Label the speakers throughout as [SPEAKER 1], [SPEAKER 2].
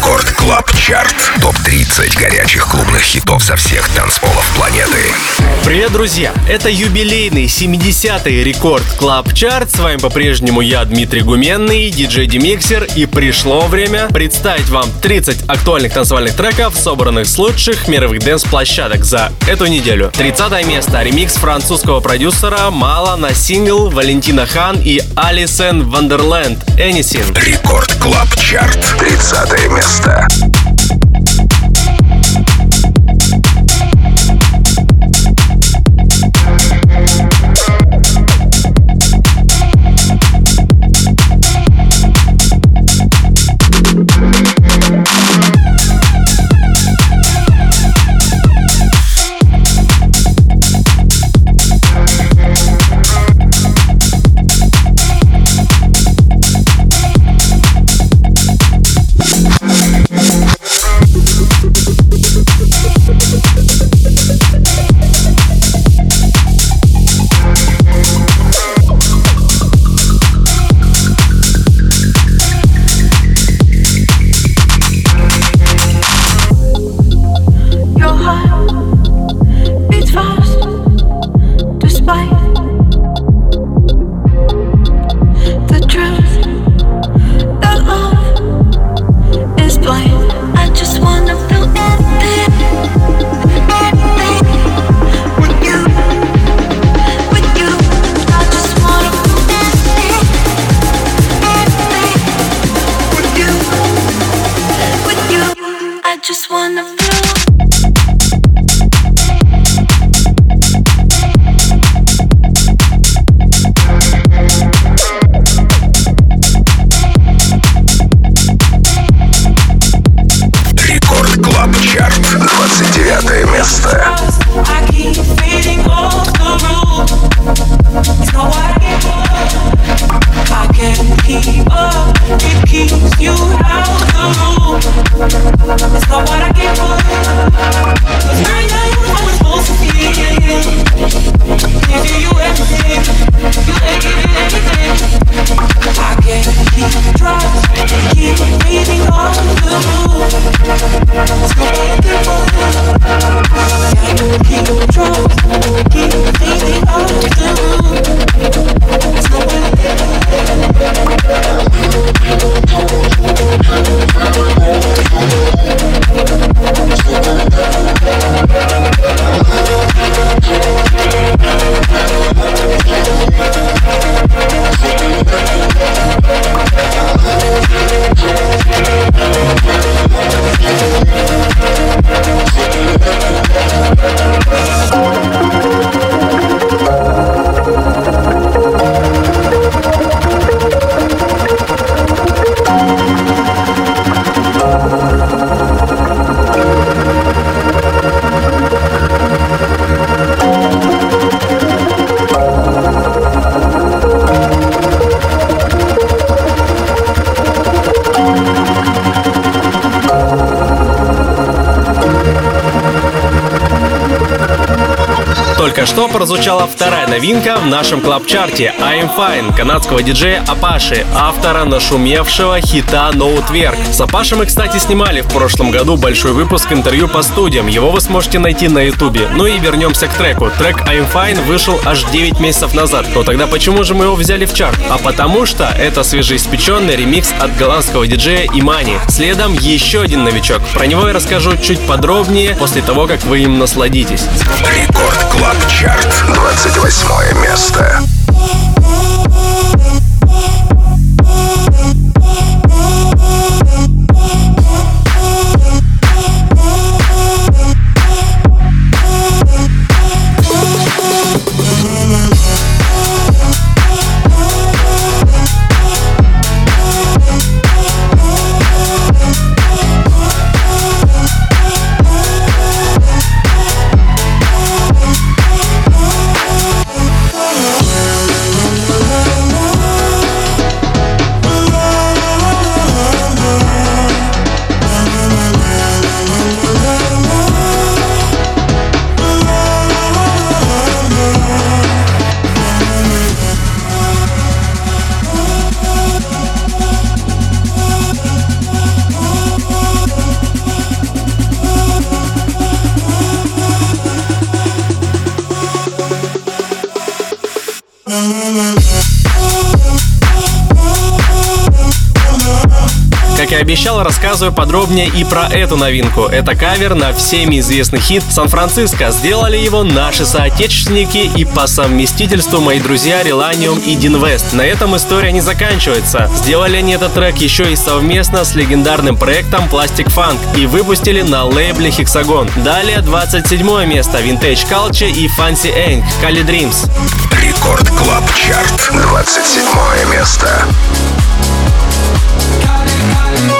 [SPEAKER 1] Record Club Chart. Топ-30 горячих клубных хитов со всех танцполов планеты.
[SPEAKER 2] Привет, друзья! Это юбилейный 70-й Record Club Chart. С вами по-прежнему я, Дмитрий Гуменный, диджей DimixeR. И пришло время представить вам 30 актуальных танцевальных треков, собранных с лучших мировых dance-площадок за эту неделю. 30 место. Ремикс французского продюсера Malaa на сингл Valentino Khan и Alison Wonderland Anything.
[SPEAKER 1] Record Club Chart. 30 место.
[SPEAKER 2] Что прозвучала вторая новинка в нашем клаб-чарте I'm Fine канадского диджея Апаши, автора нашумевшего хита No Twerk. С Апаши мы, кстати, снимали в прошлом году большой выпуск интервью по студиям. Его вы сможете найти на ютубе. Ну и вернемся к треку. Трек I'm Fine вышел аж 9 месяцев назад. Но тогда почему же мы его взяли в чарт? А потому что это свежеиспеченный ремикс от голландского диджея Имани. Следом еще один новичок. Про него я расскажу чуть подробнее после того, как вы им насладитесь.
[SPEAKER 1] Рекорд Клаб Чарт, 28 место.
[SPEAKER 2] Как и обещал, рассказываю подробнее и про эту новинку. Это кавер на всеми известный хит «Сан-Франциско». Сделали его наши соотечественники и по совместительству мои друзья Relanium и Deen West. На этом история не заканчивается. Сделали они этот трек еще и совместно с легендарным проектом Plastic Funk и выпустили на лейбле Hexagon. Далее 27 место Vintage Culture и Fancy Inc Cali Dreams.
[SPEAKER 1] Record Club Chart. 27 место. На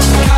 [SPEAKER 3] Come on.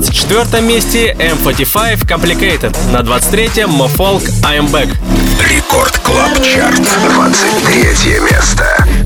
[SPEAKER 2] 24 месте M45 Complicated. На 23-м Mofolk I'm Back.
[SPEAKER 1] Рекорд Клаб Чарт. 23 место.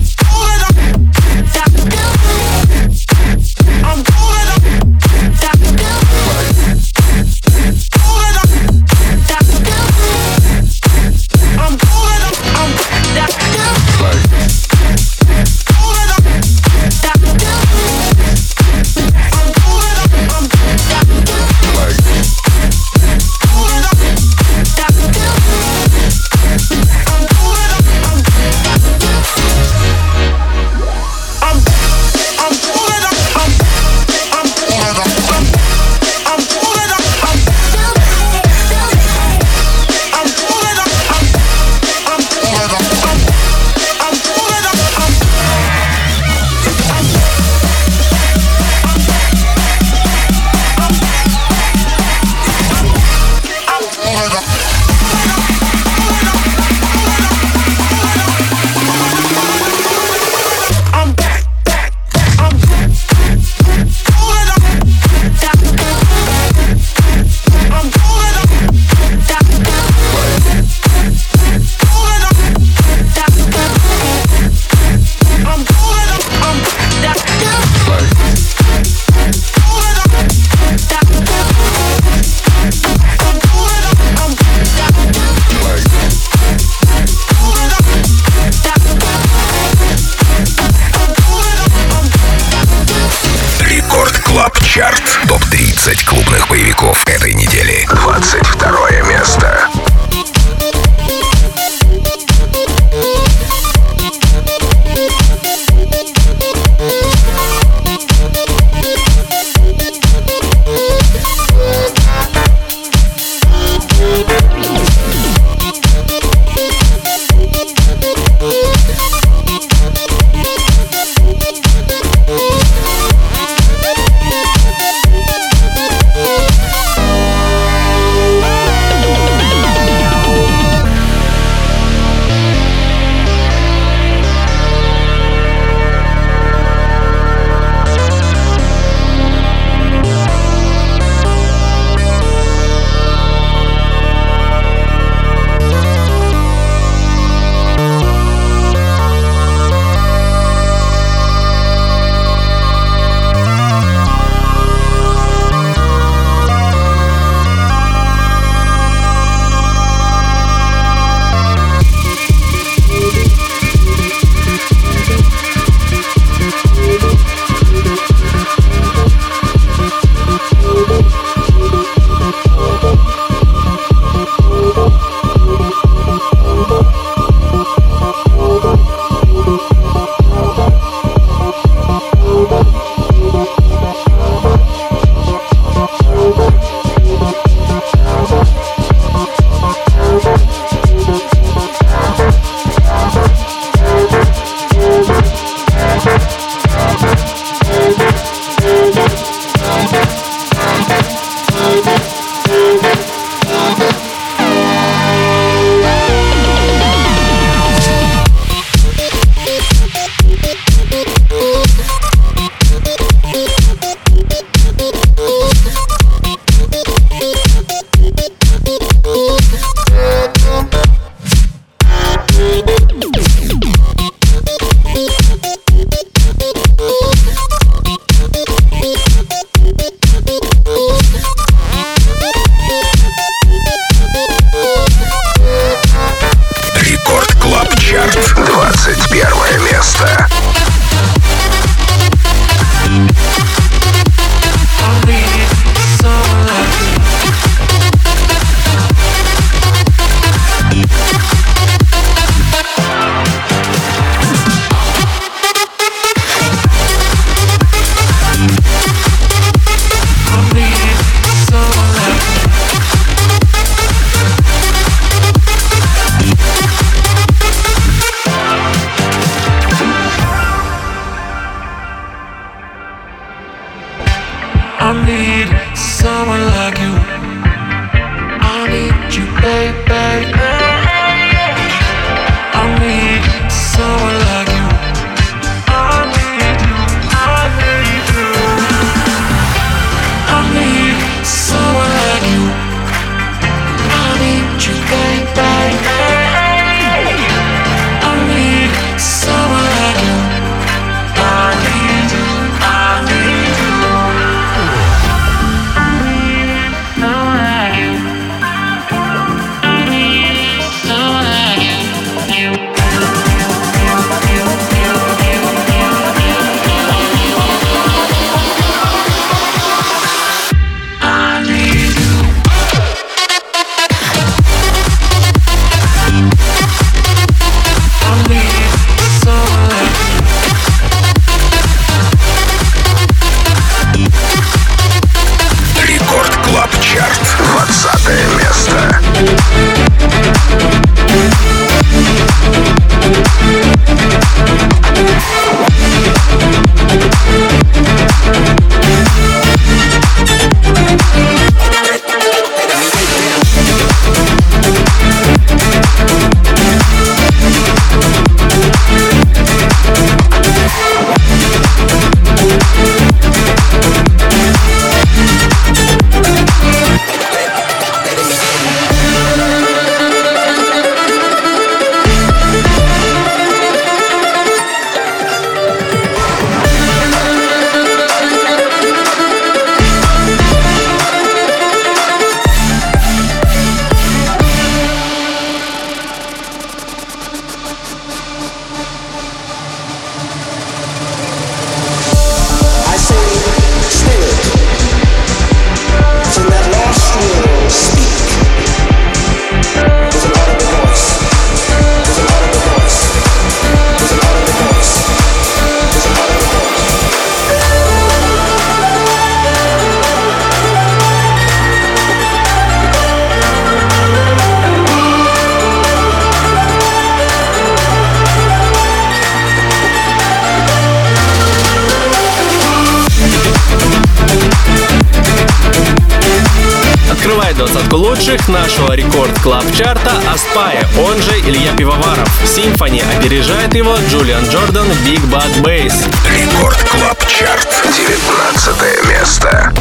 [SPEAKER 2] Лучших нашего Record Club Chart а Aspyer, он же Илья Пивоваров. Symphony опережает его Julian Jordan Big Bad Bass.
[SPEAKER 1] Record Club Chart, 19 место.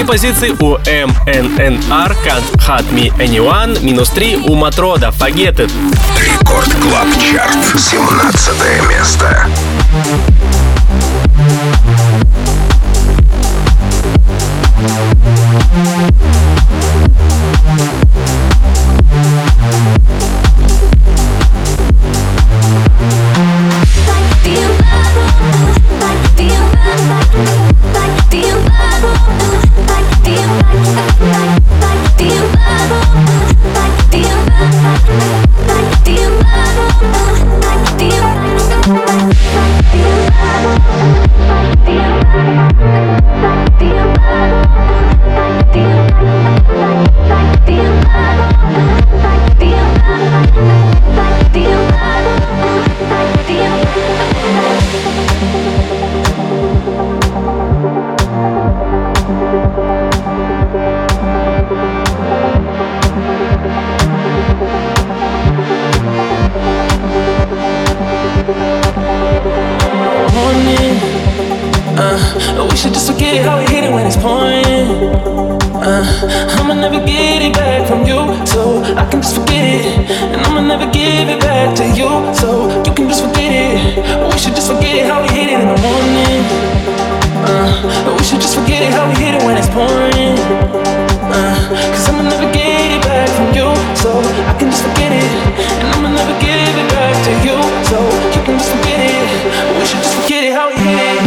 [SPEAKER 2] Три позиции у MNNR Can't Hurt Me Anymore. Минус три у Matroda Forget It.
[SPEAKER 1] Record Club Chart. 17 место.
[SPEAKER 3] how we hit it when it's pouring in. Uh, Cause I'ma never get it back from you, so I can just forget it. And I'ma never give it back to you, so you can just forget it. We should just forget it how we hit it.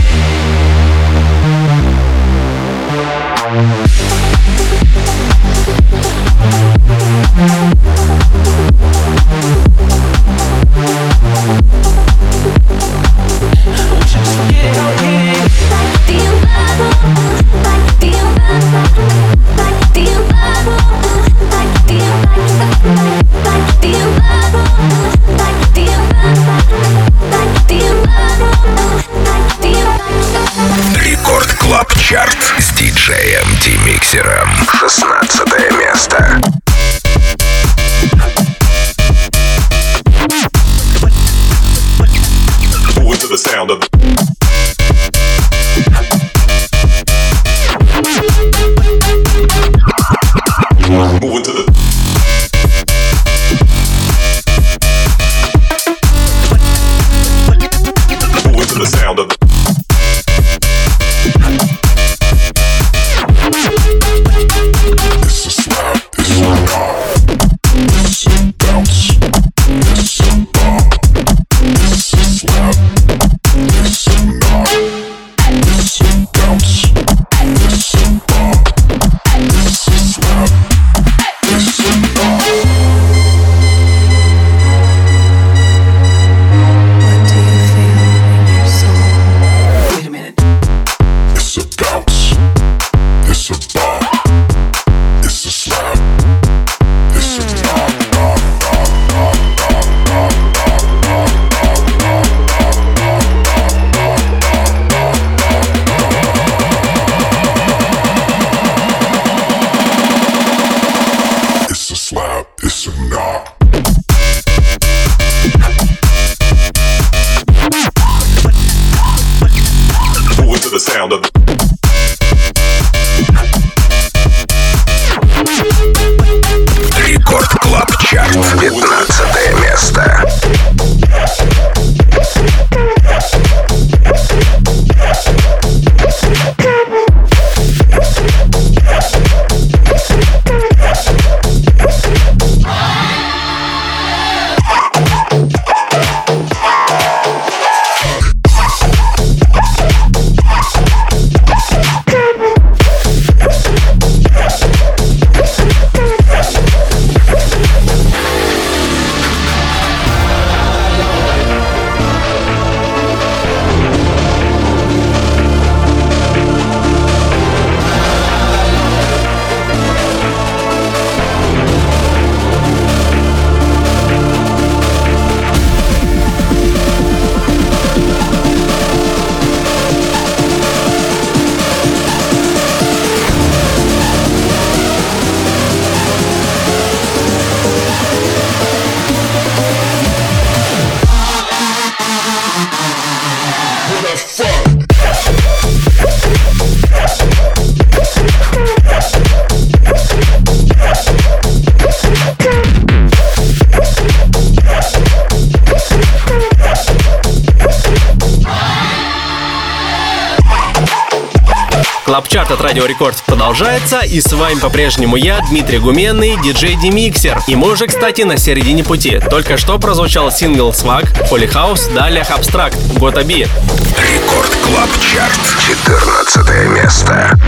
[SPEAKER 3] We should just forget it
[SPEAKER 1] Клаб Чарт с диджеем Димиксером. 16 место.
[SPEAKER 2] От Радио Рекорд продолжается, и с вами по-прежнему я, Дмитрий Гуменный, диджей DimixeR. И мы уже, кстати, на середине пути. Только что прозвучал сингл SWACQ, Polyhouse, далее Abstract, Gotta Be.
[SPEAKER 1] Record Club Chart, 14 место.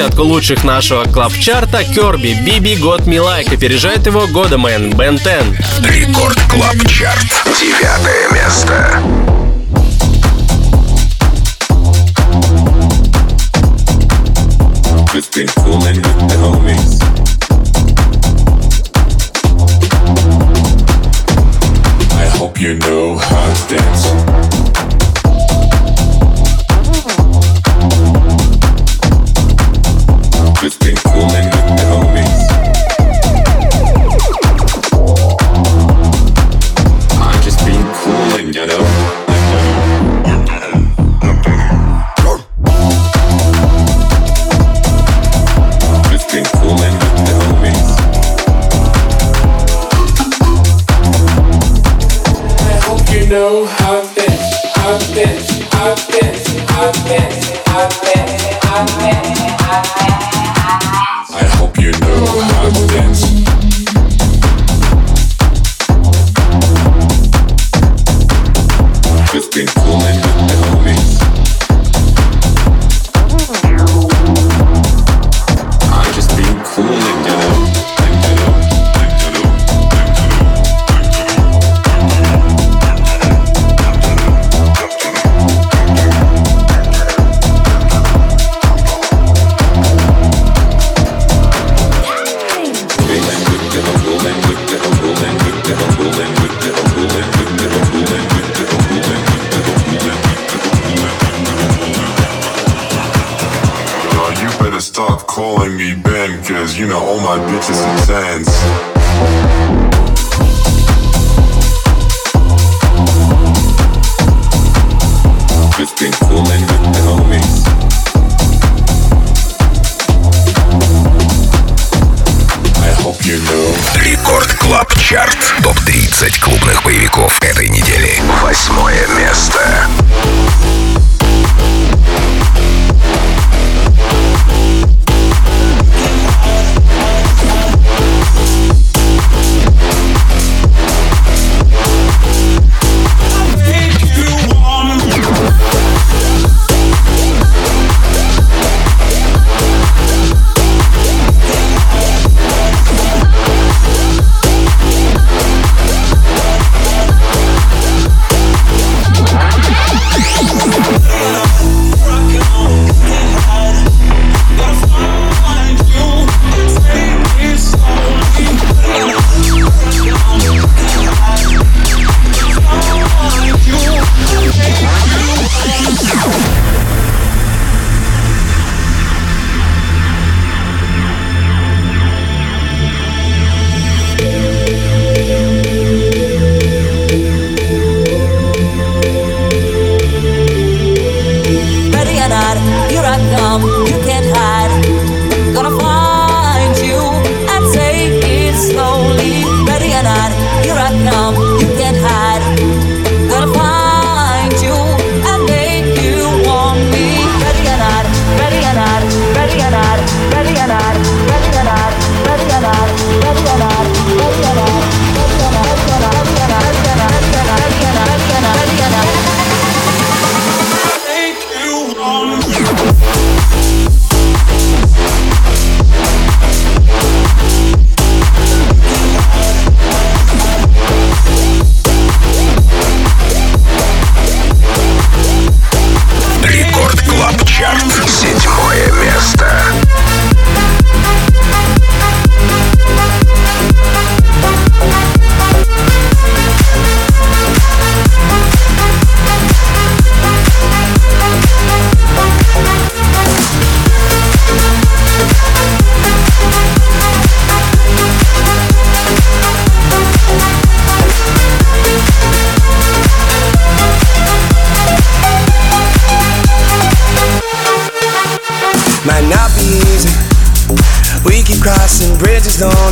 [SPEAKER 2] Десятку лучших нашего клаб-чарта Керби Биби Гот Милайк опережает его Годомен Бен Тен.
[SPEAKER 1] Рекорд Клаб Чарт. Девятое место.
[SPEAKER 4] Just been fooling with the homies.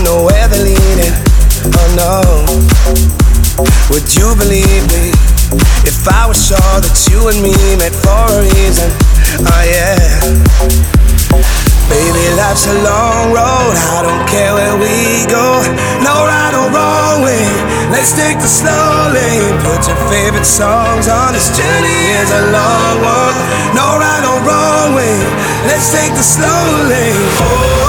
[SPEAKER 5] Believe it? Oh no. Would you believe me if I was sure that you and me met for a reason? Oh yeah. Baby, life's a long road. I don't care where we go. No right or wrong way. Let's take the slow lane. Put your favorite songs on. This journey is a long one. No right or wrong way. Let's take the slow lane. Oh.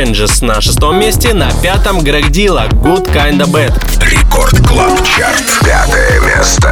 [SPEAKER 2] Changes на шестом месте, на пятом Greg Dela Good Kinda Bad.
[SPEAKER 1] Record Club Chart. Пятое место.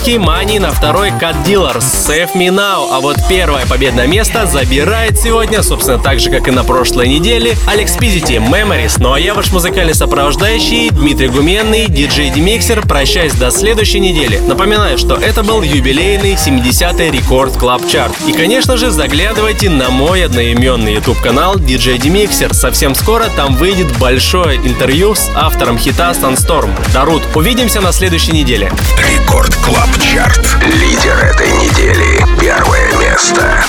[SPEAKER 2] Мелоки, Money на второй Cut Dealer Save Me Now. А вот первое победное место забирает сегодня, собственно, так же, как и на прошлой неделе, Alex Pizzuti Memories. Ну а я ваш музыкальный сопровождающий Дмитрий Гуменный, DJ Demixer. Прощаюсь до следующей недели. Напоминаю, что это был юбилейный 70-й Record Club Chart. И, конечно же, заглядывайте на мой одноименный YouTube канал DJ Demixer. Совсем скоро там выйдет большое интервью с автором хита Sandstorm. Darude, увидимся на следующей неделе.
[SPEAKER 1] Record Club Chart. Лидер этой недели. Первое место.